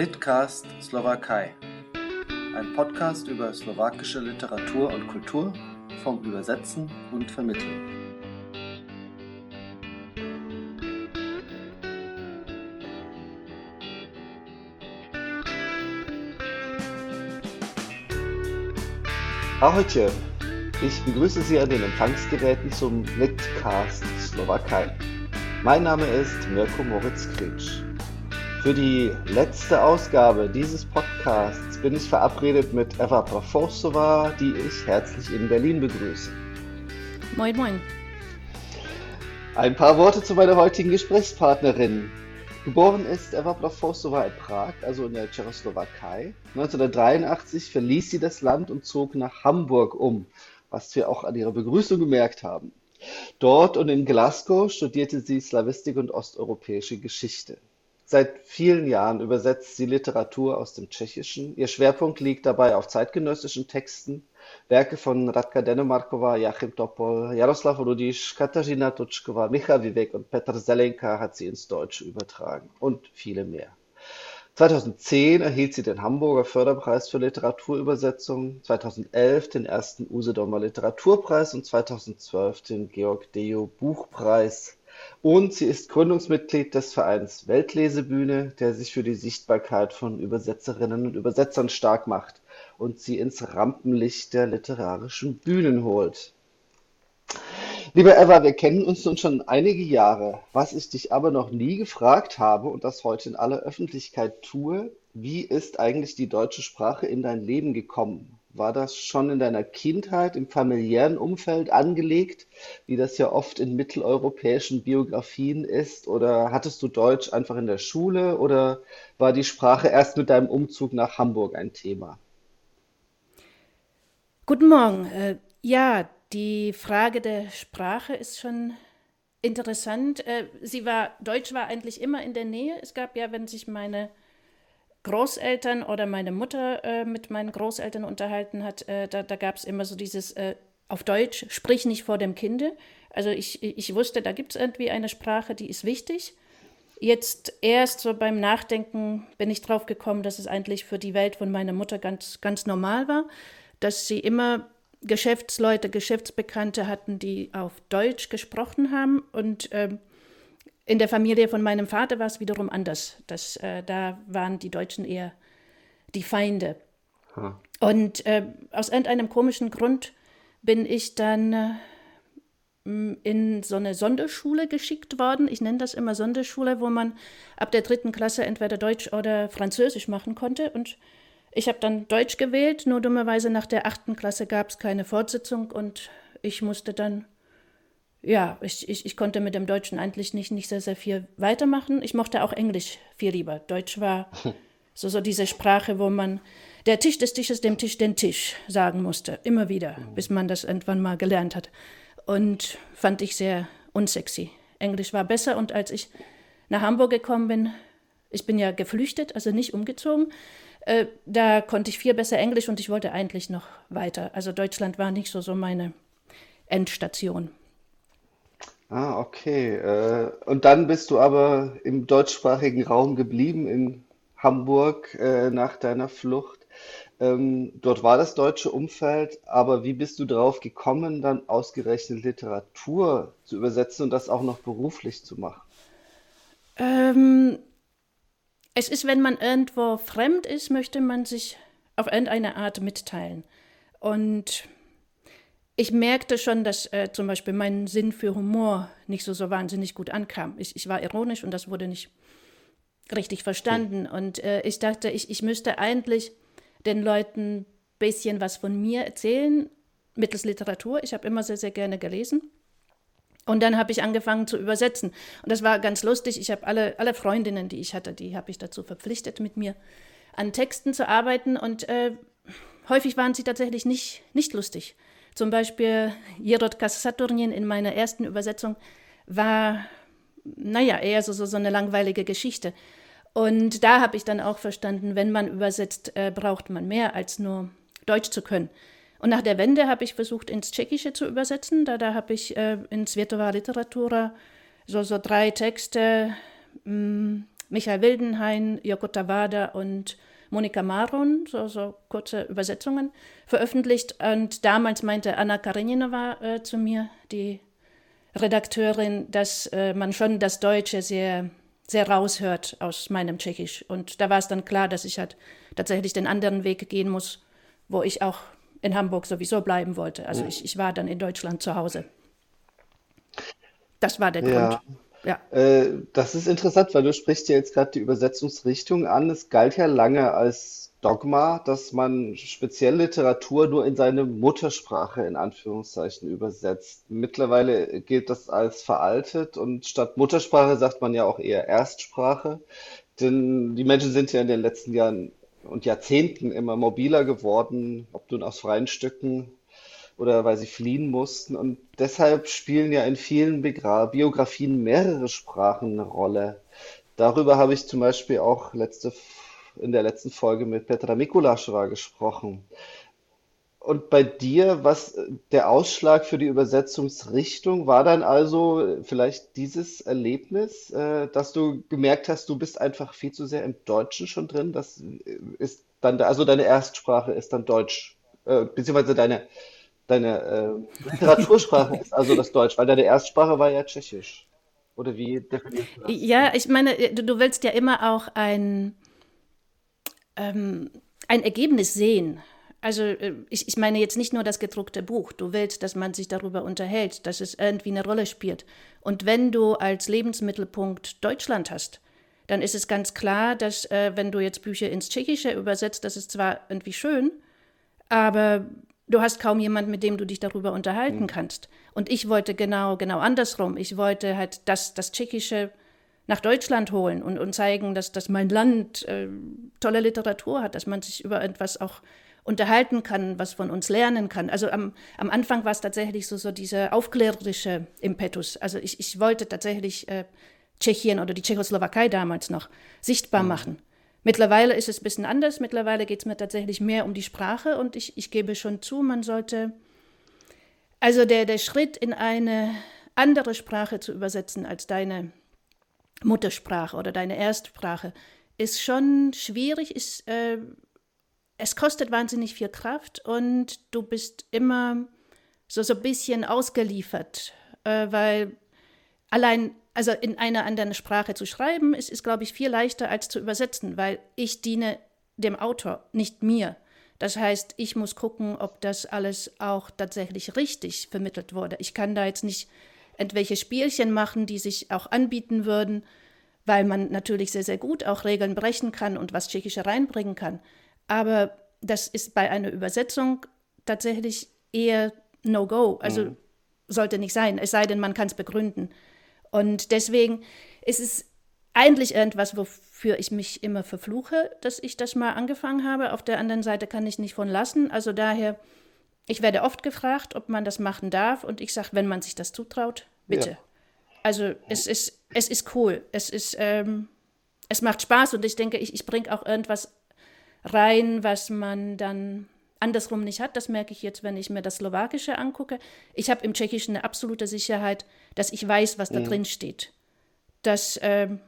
Litcast Slowakei. Ein Podcast über slowakische Literatur und Kultur vom Übersetzen und Vermitteln. Ahojte! Ich begrüße Sie an den Empfangsgeräten zum Litcast Slowakei. Mein Name ist Mirko Moritz Kretsch. Für die letzte Ausgabe dieses Podcasts bin ich verabredet mit Eva Profosova, die ich herzlich in Berlin begrüße. Moin, moin. Ein paar Worte zu meiner heutigen Gesprächspartnerin. Geboren ist Eva Profosova in Prag, also in der Tschechoslowakei. 1983 verließ sie das Land und zog nach Hamburg um, was wir auch an ihrer Begrüßung gemerkt haben. Dort und in Glasgow studierte sie Slawistik und osteuropäische Geschichte. Seit vielen Jahren übersetzt sie Literatur aus dem Tschechischen. Ihr Schwerpunkt liegt dabei auf zeitgenössischen Texten. Werke von Radka Denemarkova, Joachim Topol, Jaroslav Rudisch, Katarzyna Tutschkova, Micha Vivek und Petr Zelenka hat sie ins Deutsche übertragen und viele mehr. 2010 erhielt sie den Hamburger Förderpreis für Literaturübersetzung, 2011 den ersten Usedomer Literaturpreis und 2012 den Georg Deo Buchpreis. Und sie ist Gründungsmitglied des Vereins Weltlesebühne, der sich für die Sichtbarkeit von Übersetzerinnen und Übersetzern stark macht und sie ins Rampenlicht der literarischen Bühnen holt. Liebe Eva, wir kennen uns nun schon einige Jahre. Was ich dich aber noch nie gefragt habe und das heute in aller Öffentlichkeit tue, wie ist eigentlich die deutsche Sprache in dein Leben gekommen? War das schon in deiner Kindheit im familiären Umfeld angelegt, wie das ja oft in mitteleuropäischen Biografien ist? Oder hattest du Deutsch einfach in der Schule oder war die Sprache erst mit deinem Umzug nach Hamburg ein Thema? Guten Morgen. Äh, ja, die Frage der Sprache ist schon interessant. Äh, sie war, Deutsch war eigentlich immer in der Nähe. Es gab ja, wenn sich meine Großeltern oder meine Mutter äh, mit meinen Großeltern unterhalten hat, äh, da, da gab es immer so dieses äh, auf Deutsch, sprich nicht vor dem Kinde. Also ich, ich wusste, da gibt es irgendwie eine Sprache, die ist wichtig. Jetzt erst so beim Nachdenken bin ich drauf gekommen, dass es eigentlich für die Welt von meiner Mutter ganz, ganz normal war, dass sie immer Geschäftsleute, Geschäftsbekannte hatten, die auf Deutsch gesprochen haben und ähm, in der Familie von meinem Vater war es wiederum anders. Das, äh, da waren die Deutschen eher die Feinde. Hm. Und äh, aus irgendeinem komischen Grund bin ich dann äh, in so eine Sonderschule geschickt worden. Ich nenne das immer Sonderschule, wo man ab der dritten Klasse entweder Deutsch oder Französisch machen konnte. Und ich habe dann Deutsch gewählt, nur dummerweise nach der achten Klasse gab es keine Fortsetzung und ich musste dann ja, ich, ich, ich konnte mit dem Deutschen eigentlich nicht, nicht sehr, sehr viel weitermachen. Ich mochte auch Englisch viel lieber. Deutsch war so, so diese Sprache, wo man der Tisch des Tisches dem Tisch den Tisch sagen musste. Immer wieder, mhm. bis man das irgendwann mal gelernt hat. Und fand ich sehr unsexy. Englisch war besser und als ich nach Hamburg gekommen bin, ich bin ja geflüchtet, also nicht umgezogen, äh, da konnte ich viel besser Englisch und ich wollte eigentlich noch weiter. Also Deutschland war nicht so, so meine Endstation. Ah, okay. Äh, und dann bist du aber im deutschsprachigen Raum geblieben, in Hamburg, äh, nach deiner Flucht. Ähm, dort war das deutsche Umfeld, aber wie bist du darauf gekommen, dann ausgerechnet Literatur zu übersetzen und das auch noch beruflich zu machen? Ähm, es ist, wenn man irgendwo fremd ist, möchte man sich auf irgendeine Art mitteilen. Und ich merkte schon, dass äh, zum Beispiel mein Sinn für Humor nicht so, so wahnsinnig gut ankam. Ich, ich war ironisch und das wurde nicht richtig verstanden. Mhm. Und äh, ich dachte, ich, ich müsste eigentlich den Leuten ein bisschen was von mir erzählen, mittels Literatur. Ich habe immer sehr, sehr gerne gelesen. Und dann habe ich angefangen zu übersetzen. Und das war ganz lustig. Ich habe alle, alle Freundinnen, die ich hatte, die habe ich dazu verpflichtet, mit mir an Texten zu arbeiten. Und äh, häufig waren sie tatsächlich nicht, nicht lustig. Zum Beispiel Jerodkas Saturnien in meiner ersten Übersetzung war, naja, eher so, so, so eine langweilige Geschichte. Und da habe ich dann auch verstanden, wenn man übersetzt, äh, braucht man mehr als nur Deutsch zu können. Und nach der Wende habe ich versucht, ins Tschechische zu übersetzen. Da, da habe ich äh, in Světová Literatura so, so drei Texte mh, mm, Michael Wildenhain, Joko Tawada und Monika Maron, so, so kurze Übersetzungen, veröffentlicht. Und damals meinte Anna Karenina äh, zu mir, die Redakteurin, dass äh, man schon das Deutsche sehr, sehr raushört aus meinem Tschechisch. Und da war es dann klar, dass ich halt tatsächlich den anderen Weg gehen muss, wo ich auch in Hamburg sowieso bleiben wollte. Also ich, ich war dann in Deutschland zu Hause. Das war der ja. Grund. Ja. Äh, das ist interessant, weil du sprichst ja jetzt gerade die Übersetzungsrichtung an. Es galt ja lange als Dogma, dass man speziell Literatur nur in seine Muttersprache in Anführungszeichen übersetzt. Mittlerweile gilt das als veraltet und statt Muttersprache sagt man ja auch eher Erstsprache. Denn die Menschen sind ja in den letzten Jahren und Jahrzehnten immer mobiler geworden, ob nun aus freien Stücken oder weil sie fliehen mussten. Und deshalb spielen ja in vielen Begra Biografien mehrere Sprachen eine Rolle. Darüber habe ich zum Beispiel auch letzte, in der letzten Folge mit Petra Mikulaschwa gesprochen. Und bei dir, was der Ausschlag für die Übersetzungsrichtung war dann also vielleicht dieses Erlebnis, äh, dass du gemerkt hast, du bist einfach viel zu sehr im Deutschen schon drin. Das ist dann, also deine Erstsprache ist dann Deutsch, äh, beziehungsweise deine deine äh, Literatursprache ist also das Deutsch, weil deine Erstsprache war ja Tschechisch. Oder wie definierst du das? Ja, ich meine, du, du willst ja immer auch ein, ähm, ein Ergebnis sehen. Also äh, ich, ich meine jetzt nicht nur das gedruckte Buch. Du willst, dass man sich darüber unterhält, dass es irgendwie eine Rolle spielt. Und wenn du als Lebensmittelpunkt Deutschland hast, dann ist es ganz klar, dass äh, wenn du jetzt Bücher ins Tschechische übersetzt, das ist zwar irgendwie schön, aber du hast kaum jemanden, mit dem du dich darüber unterhalten mhm. kannst. Und ich wollte genau, genau andersrum. Ich wollte halt das, das Tschechische nach Deutschland holen und, und zeigen, dass, dass mein Land äh, tolle Literatur hat, dass man sich über etwas auch unterhalten kann, was von uns lernen kann. Also am, am Anfang war es tatsächlich so, so dieser aufklärerische Impetus. Also ich, ich wollte tatsächlich äh, Tschechien oder die Tschechoslowakei damals noch sichtbar mhm. machen. Mittlerweile ist es ein bisschen anders. Mittlerweile geht es mir tatsächlich mehr um die Sprache und ich, ich gebe schon zu, man sollte, also der, der Schritt in eine andere Sprache zu übersetzen als deine Muttersprache oder deine Erstsprache ist schon schwierig. Ist, äh, es kostet wahnsinnig viel Kraft und du bist immer so, so ein bisschen ausgeliefert, äh, weil allein also in einer anderen Sprache zu schreiben, ist, ist glaube ich, viel leichter als zu übersetzen, weil ich diene dem Autor, nicht mir. Das heißt, ich muss gucken, ob das alles auch tatsächlich richtig vermittelt wurde. Ich kann da jetzt nicht irgendwelche Spielchen machen, die sich auch anbieten würden, weil man natürlich sehr, sehr gut auch Regeln brechen kann und was Tschechische reinbringen kann. Aber das ist bei einer Übersetzung tatsächlich eher No-Go. Also mhm. sollte nicht sein, es sei denn, man kann es begründen. Und deswegen ist es eigentlich irgendwas, wofür ich mich immer verfluche, dass ich das mal angefangen habe. Auf der anderen Seite kann ich nicht von lassen. Also daher, ich werde oft gefragt, ob man das machen darf. Und ich sage, wenn man sich das zutraut, bitte. Ja. Also es ist, es ist cool. Es ist, ähm, es macht Spaß und ich denke, ich, ich bringe auch irgendwas rein, was man dann andersrum nicht hat. Das merke ich jetzt, wenn ich mir das Slowakische angucke. Ich habe im Tschechischen eine absolute Sicherheit, dass ich weiß, was da mhm. drin steht. Das ähm,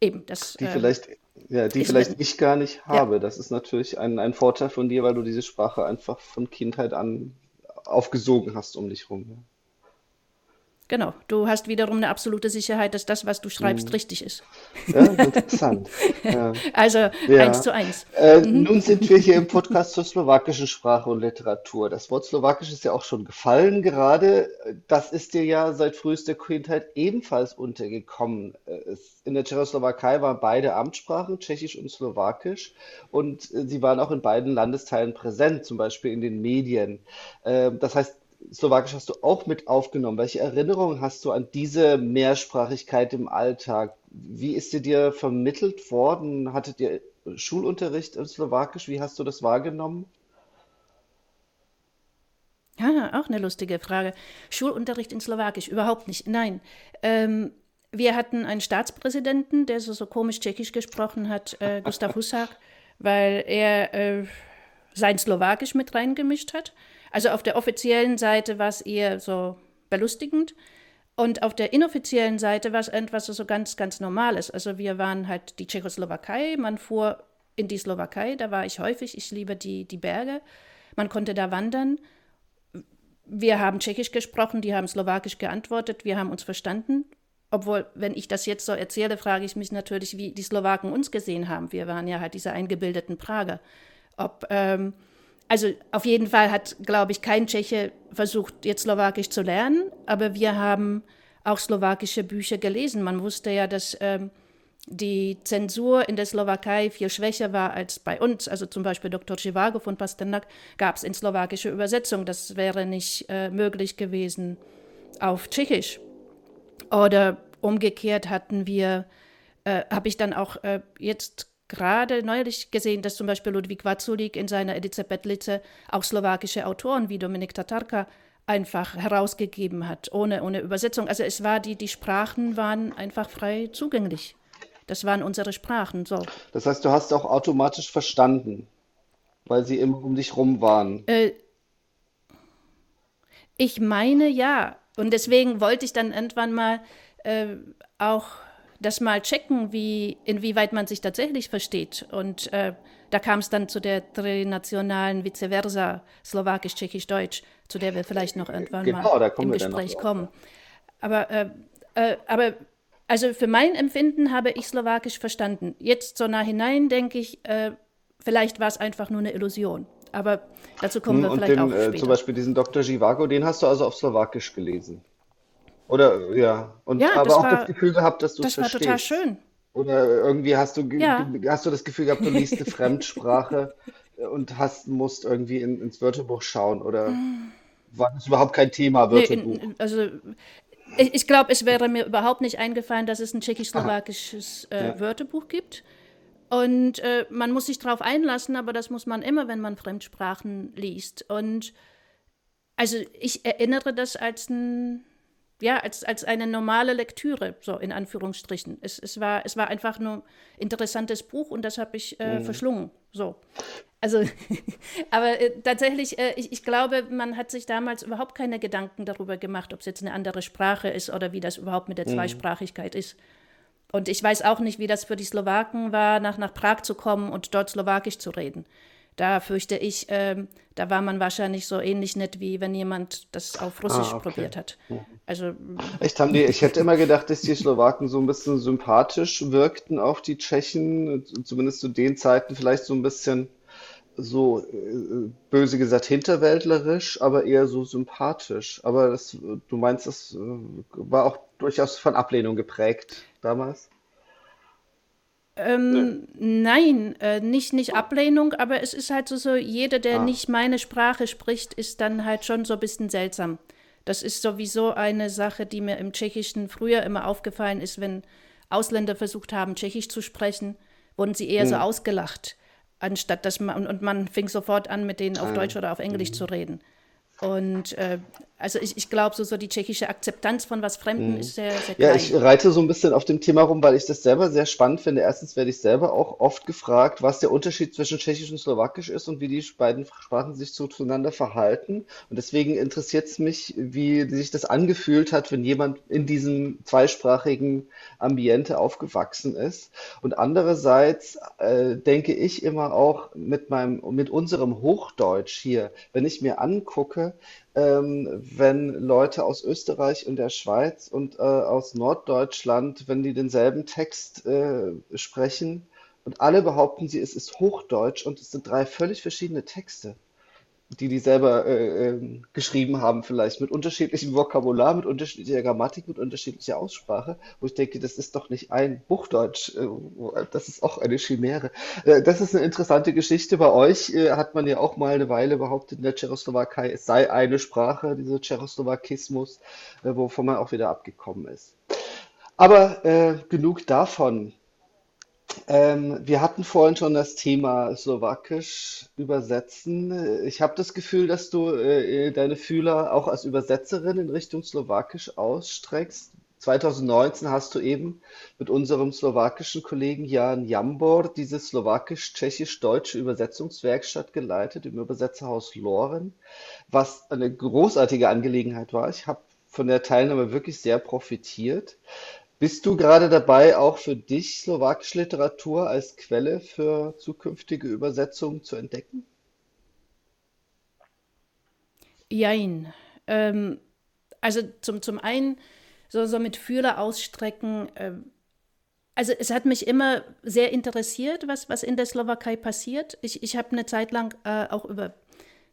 eben, das. Die äh, vielleicht, ja, die ich vielleicht ich gar nicht habe. Ja. Das ist natürlich ein, ein Vorteil von dir, weil du diese Sprache einfach von Kindheit an aufgesogen hast um dich rum. Genau, du hast wiederum eine absolute Sicherheit, dass das, was du schreibst, mhm. richtig ist. Ja, interessant. ja. Also ja. eins zu eins. Äh, mhm. Nun sind wir hier im Podcast zur slowakischen Sprache und Literatur. Das Wort Slowakisch ist ja auch schon gefallen gerade. Das ist dir ja seit frühester Kindheit ebenfalls untergekommen. In der Tschechoslowakei waren beide Amtssprachen, Tschechisch und Slowakisch. Und äh, sie waren auch in beiden Landesteilen präsent, zum Beispiel in den Medien. Äh, das heißt, Slowakisch hast du auch mit aufgenommen. Welche Erinnerungen hast du an diese Mehrsprachigkeit im Alltag? Wie ist sie dir vermittelt worden? Hattet ihr Schulunterricht in Slowakisch? Wie hast du das wahrgenommen? Ja, auch eine lustige Frage. Schulunterricht in Slowakisch? Überhaupt nicht. Nein. Ähm, wir hatten einen Staatspräsidenten, der so, so komisch tschechisch gesprochen hat, äh, Gustav Husak, weil er äh, sein Slowakisch mit reingemischt hat. Also auf der offiziellen Seite war es eher so belustigend. Und auf der inoffiziellen Seite war es etwas so ganz, ganz Normales. Also wir waren halt die Tschechoslowakei, man fuhr in die Slowakei, da war ich häufig, ich liebe die, die Berge, man konnte da wandern. Wir haben Tschechisch gesprochen, die haben Slowakisch geantwortet, wir haben uns verstanden. Obwohl, wenn ich das jetzt so erzähle, frage ich mich natürlich, wie die Slowaken uns gesehen haben. Wir waren ja halt diese eingebildeten Prager. Ob, ähm, also auf jeden Fall hat, glaube ich, kein Tscheche versucht, jetzt Slowakisch zu lernen, aber wir haben auch slowakische Bücher gelesen. Man wusste ja, dass ähm, die Zensur in der Slowakei viel schwächer war als bei uns. Also zum Beispiel Dr. Chivago von Pasternak gab es in slowakische Übersetzung. Das wäre nicht äh, möglich gewesen auf Tschechisch. Oder umgekehrt hatten wir, äh, habe ich dann auch äh, jetzt gerade neulich gesehen, dass zum Beispiel Ludwig Wazulik in seiner Edice Petlice auch slowakische Autoren wie Dominik Tatarka einfach herausgegeben hat, ohne, ohne Übersetzung. Also es war die, die Sprachen waren einfach frei zugänglich. Das waren unsere Sprachen. So. Das heißt, du hast auch automatisch verstanden, weil sie immer um dich rum waren. Äh, ich meine ja. Und deswegen wollte ich dann irgendwann mal äh, auch das mal checken, wie, inwieweit man sich tatsächlich versteht. Und äh, da kam es dann zu der trinationalen Vice versa, Slowakisch, Tschechisch, Deutsch, zu der wir vielleicht noch irgendwann genau, mal im Gespräch kommen. Aber, äh, äh, aber also für mein Empfinden habe ich Slowakisch verstanden. Jetzt so nah hinein denke ich, äh, vielleicht war es einfach nur eine Illusion. Aber dazu kommen wir hm, Und vielleicht den, auch äh, später. Zum Beispiel diesen Dr. Jivago, den hast du also auf Slowakisch gelesen. Oder ja, und ja, aber auch war, das Gefühl gehabt, dass du es verstehst. Das war total schön. Oder irgendwie hast du, ja. hast du das Gefühl gehabt, du liest eine Fremdsprache und hast, musst irgendwie in, ins Wörterbuch schauen oder war das überhaupt kein Thema, Wörterbuch? Nee, also ich, ich glaube, es wäre mir überhaupt nicht eingefallen, dass es ein tschechisch-slowakisches äh, ja. Wörterbuch gibt. Und äh, man muss sich darauf einlassen, aber das muss man immer, wenn man Fremdsprachen liest. Und also ich erinnere das als ein ja, als, als eine normale Lektüre, so in Anführungsstrichen. Es, es, war, es war einfach nur ein interessantes Buch und das habe ich äh, mhm. verschlungen. So. Also, aber äh, tatsächlich, äh, ich, ich glaube, man hat sich damals überhaupt keine Gedanken darüber gemacht, ob es jetzt eine andere Sprache ist oder wie das überhaupt mit der mhm. Zweisprachigkeit ist. Und ich weiß auch nicht, wie das für die Slowaken war, nach, nach Prag zu kommen und dort Slowakisch zu reden da fürchte ich, ähm, da war man wahrscheinlich so ähnlich nett, wie wenn jemand das auf Russisch ah, okay. probiert hat. Mhm. Also, Echt, haben die, ich hätte immer gedacht, dass die Slowaken so ein bisschen sympathisch wirkten auf die Tschechen, zumindest zu den Zeiten vielleicht so ein bisschen so äh, böse gesagt hinterwäldlerisch, aber eher so sympathisch. Aber das, du meinst, das äh, war auch durchaus von Ablehnung geprägt damals? Ähm, nein, äh, nicht, nicht Ablehnung, aber es ist halt so, so jeder, der ah. nicht meine Sprache spricht, ist dann halt schon so ein bisschen seltsam. Das ist sowieso eine Sache, die mir im Tschechischen früher immer aufgefallen ist, wenn Ausländer versucht haben, Tschechisch zu sprechen, wurden sie eher hm. so ausgelacht, anstatt dass man, und man fing sofort an, mit denen auf ah. Deutsch oder auf Englisch hm. zu reden. Und äh, also ich, ich glaube, so, so die tschechische Akzeptanz von was Fremden mhm. ist sehr, sehr klein. Ja, ich reite so ein bisschen auf dem Thema rum, weil ich das selber sehr spannend finde. Erstens werde ich selber auch oft gefragt, was der Unterschied zwischen Tschechisch und Slowakisch ist und wie die beiden Sprachen sich zueinander verhalten. Und deswegen interessiert es mich, wie sich das angefühlt hat, wenn jemand in diesem zweisprachigen Ambiente aufgewachsen ist. Und andererseits äh, denke ich immer auch mit meinem, mit unserem Hochdeutsch hier, wenn ich mir angucke, ähm, wenn Leute aus Österreich und der Schweiz und äh, aus Norddeutschland, wenn die denselben Text äh, sprechen und alle behaupten sie, es ist Hochdeutsch und es sind drei völlig verschiedene Texte die die selber äh, äh, geschrieben haben, vielleicht mit unterschiedlichem Vokabular, mit unterschiedlicher Grammatik, mit unterschiedlicher Aussprache, wo ich denke, das ist doch nicht ein Buchdeutsch, äh, das ist auch eine Chimäre. Äh, das ist eine interessante Geschichte. Bei euch äh, hat man ja auch mal eine Weile behauptet in der Tschechoslowakei, es sei eine Sprache, dieser Tschechoslowakismus, äh, wovon man auch wieder abgekommen ist. Aber äh, genug davon. Ähm, wir hatten vorhin schon das Thema Slowakisch übersetzen. Ich habe das Gefühl, dass du äh, deine Fühler auch als Übersetzerin in Richtung Slowakisch ausstreckst. 2019 hast du eben mit unserem slowakischen Kollegen Jan Jambor diese slowakisch-tschechisch-deutsche Übersetzungswerkstatt geleitet im Übersetzerhaus Loren, was eine großartige Angelegenheit war. Ich habe von der Teilnahme wirklich sehr profitiert. Bist du gerade dabei, auch für dich slowakische Literatur als Quelle für zukünftige Übersetzungen zu entdecken? Jein. Ähm, also zum, zum einen so, so mit Fühler ausstrecken. Äh, also es hat mich immer sehr interessiert, was, was in der Slowakei passiert. Ich, ich habe eine Zeit lang äh, auch über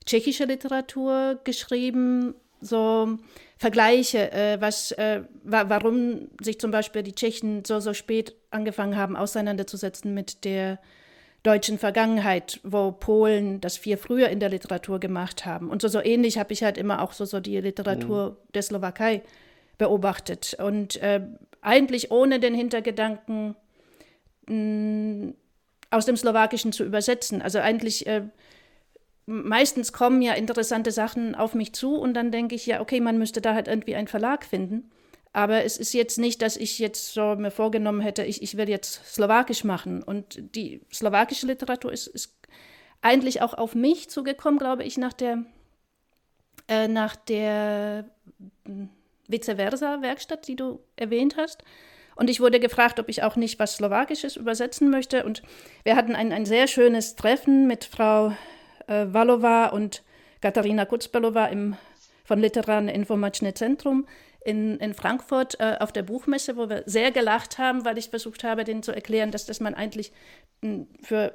tschechische Literatur geschrieben, so Vergleiche, äh, was, äh, wa warum sich zum Beispiel die Tschechen so, so spät angefangen haben, auseinanderzusetzen mit der deutschen Vergangenheit, wo Polen das viel früher in der Literatur gemacht haben. Und so, so ähnlich habe ich halt immer auch so, so die Literatur mhm. der Slowakei beobachtet. Und äh, eigentlich ohne den Hintergedanken, mh, mm, aus dem Slowakischen zu übersetzen. Also eigentlich äh, meistens kommen ja interessante Sachen auf mich zu und dann denke ich ja, okay, man müsste da halt irgendwie einen Verlag finden. Aber es ist jetzt nicht, dass ich jetzt so mir vorgenommen hätte, ich, ich will jetzt Slowakisch machen. Und die slowakische Literatur ist, ist eigentlich auch auf mich zugekommen, glaube ich, nach der, äh, nach der hm, Vice Versa Werkstatt, die du erwähnt hast. Und ich wurde gefragt, ob ich auch nicht was Slowakisches übersetzen möchte. Und wir hatten ein, ein sehr schönes Treffen mit Frau äh, Valova und Katharina Kutzbelova im, von Literarne Informačné Zentrum in, in Frankfurt äh, auf der Buchmesse, wo wir sehr gelacht haben, weil ich versucht habe, denen zu erklären, dass, dass man eigentlich hm, für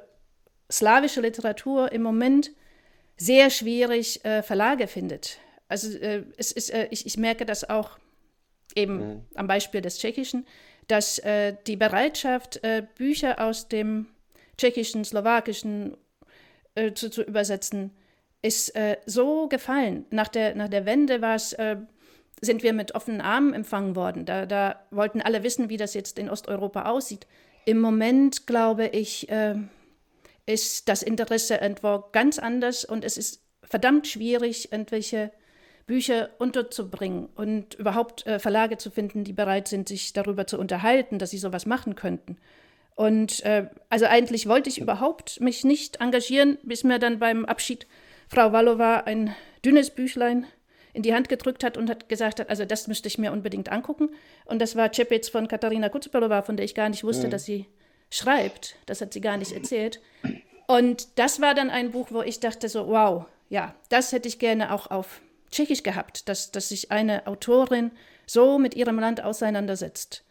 slawische Literatur im Moment sehr schwierig äh, Verlage findet. Also äh, es ist, äh, ich, ich merke das auch eben mhm. am Beispiel des Tschechischen, dass äh, die Bereitschaft, äh, Bücher aus dem Tschechischen, Slowakischen äh, zu, zu übersetzen, ist äh, so gefallen. Nach der, nach der Wende äh, sind wir mit offenen Armen empfangen worden. Da, da wollten alle wissen, wie das jetzt in Osteuropa aussieht. Im Moment, glaube ich, äh, ist das Interesse irgendwo ganz anders und es ist verdammt schwierig, irgendwelche Bücher unterzubringen und überhaupt äh, Verlage zu finden, die bereit sind, sich darüber zu unterhalten, dass sie sowas machen könnten. Und äh, also eigentlich wollte ich überhaupt mich nicht engagieren, bis mir dann beim Abschied Frau Wallowa ein dünnes Büchlein in die Hand gedrückt hat und hat gesagt hat, also das müsste ich mir unbedingt angucken. Und das war Čepic von Katharina Kutzbelova, von der ich gar nicht wusste, mhm. dass sie schreibt. Das hat sie gar nicht erzählt. Und das war dann ein Buch, wo ich dachte so, wow, ja, das hätte ich gerne auch auf Tschechisch gehabt, dass, dass sich eine Autorin so mit ihrem Land auseinandersetzt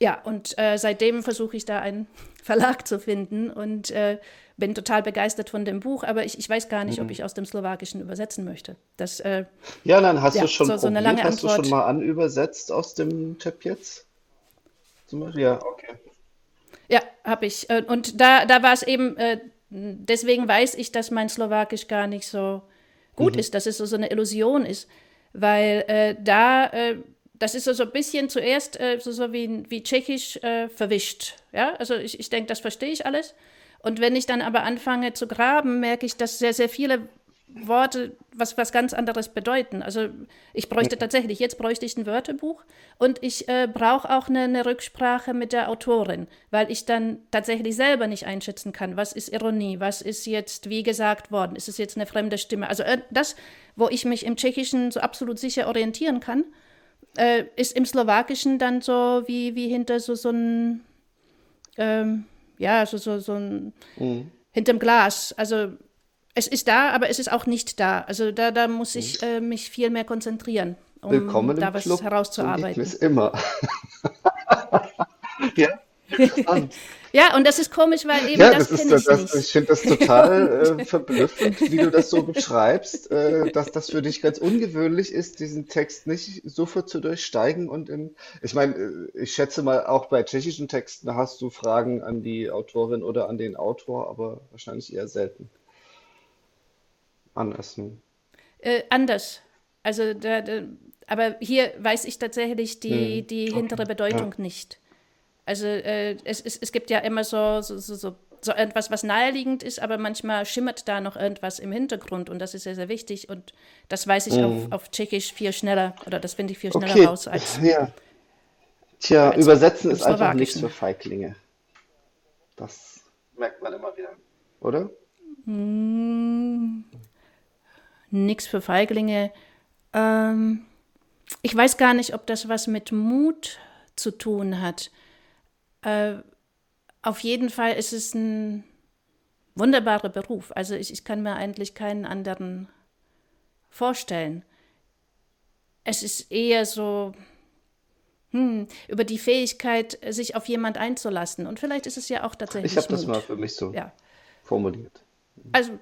ja, und äh, seitdem versuche ich da einen Verlag zu finden und äh, bin total begeistert von dem Buch, aber ich, ich weiß gar nicht, mhm. ob ich aus dem Slowakischen übersetzen möchte. Das, äh, ja, dann hast ja, du schon so, so eine lange hast Antwort. du schon mal anübersetzt aus dem? Zum Beispiel? Ja, okay. Ja, habe ich. Äh, und da, da war es eben, äh, deswegen weiß ich, dass mein Slowakisch gar nicht so gut mhm. ist, dass es so, so eine Illusion ist, weil äh, da das ist so, ein bisschen zuerst äh, so, so wie, wie Tschechisch äh, verwischt. Ja, also ich, ich denke, das verstehe ich alles. Und wenn ich dann aber anfange zu graben, merke ich, dass sehr, sehr viele Worte was, was ganz anderes bedeuten. Also ich bräuchte tatsächlich, jetzt bräuchte ich ein Wörterbuch und ich äh, brauche auch eine, eine, Rücksprache mit der Autorin, weil ich dann tatsächlich selber nicht einschätzen kann, was ist Ironie, was ist jetzt wie gesagt worden, ist es jetzt eine fremde Stimme. Also äh, das, wo ich mich im Tschechischen so absolut sicher orientieren kann, äh, ist im Slowakischen dann so wie, wie hinter so, so ein, ähm, ja, so, so, so ein, mhm. hinterm Glas. Also es ist da, aber es ist auch nicht da. Also da, da muss ich mhm. äh, mich viel mehr konzentrieren, um Willkommen da was Club herauszuarbeiten. Ist immer. ja. ja, und das ist komisch, weil eben ja, das, das ist, ich das, nicht. Ich finde das total äh, verblüffend, wie du das so beschreibst, äh, dass das für dich ganz ungewöhnlich ist, diesen Text nicht sofort zu durchsteigen und in, ich meine, äh, ich schätze mal, auch bei tschechischen Texten hast du Fragen an die Autorin oder an den Autor, aber wahrscheinlich eher selten. Anders. Hm. Äh, anders. Also, da, da, aber hier weiß ich tatsächlich die, hm. die hintere Bedeutung ja. nicht. Also äh, es, es, es gibt ja immer so, so, so, so, so etwas, was naheliegend ist, aber manchmal schimmert da noch irgendwas im Hintergrund und das ist sehr, sehr wichtig und das weiß ich mhm. auf, auf Tschechisch viel schneller oder das finde ich viel schneller okay. raus als. Ja. Tja, als übersetzen ist einfach nichts für Feiglinge. Das merkt man immer wieder, oder? Hm, nichts für Feiglinge. Ähm, ich weiß gar nicht, ob das was mit Mut zu tun hat. Äh, auf jeden Fall ist es ein wunderbarer Beruf. Also ich, ich kann mir eigentlich keinen anderen vorstellen. Es ist eher so hm, über die Fähigkeit, sich auf jemand einzulassen. Und vielleicht ist es ja auch tatsächlich. Ich habe das mal für mich so ja. formuliert. Also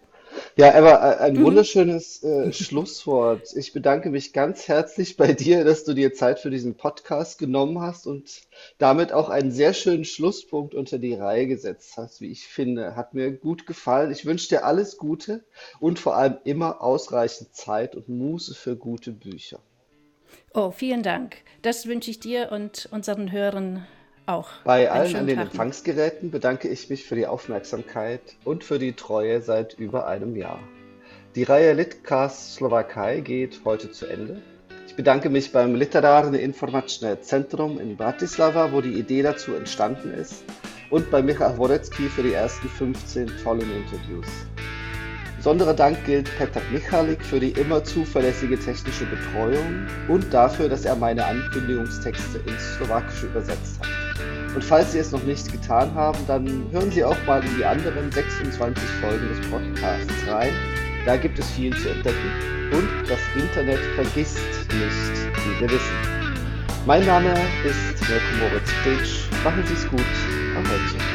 ja, Eva, ein mhm. wunderschönes äh, Schlusswort. Ich bedanke mich ganz herzlich bei dir, dass du dir Zeit für diesen Podcast genommen hast und damit auch einen sehr schönen Schlusspunkt unter die Reihe gesetzt hast, wie ich finde. Hat mir gut gefallen. Ich wünsche dir alles Gute und vor allem immer ausreichend Zeit und Muße für gute Bücher. Oh, vielen Dank. Das wünsche ich dir und unseren Hörern auch. Bei allen an den Tag Empfangsgeräten bedanke ich mich für die Aufmerksamkeit und für die Treue seit über einem Jahr. Die Reihe Litcast Slowakei geht heute zu Ende. Ich bedanke mich beim Literarne Informačné Zentrum in Bratislava, wo die Idee dazu entstanden ist, und bei Michał Worecki für die ersten 15 tollen Interviews. Besonderer Dank gilt Petr Michalik für die immer zuverlässige technische Betreuung und dafür, dass er meine Ankündigungstexte ins Slowakische übersetzt hat. Und falls Sie es noch nicht getan haben, dann hören Sie auch mal in die anderen 26 Folgen des Podcasts rein. Da gibt es viel zu entdecken. Und das Internet vergisst nicht, wie wir wissen. Mein Name ist Mirko Moritz Pritsch. Machen Sie es gut. Ahojcie.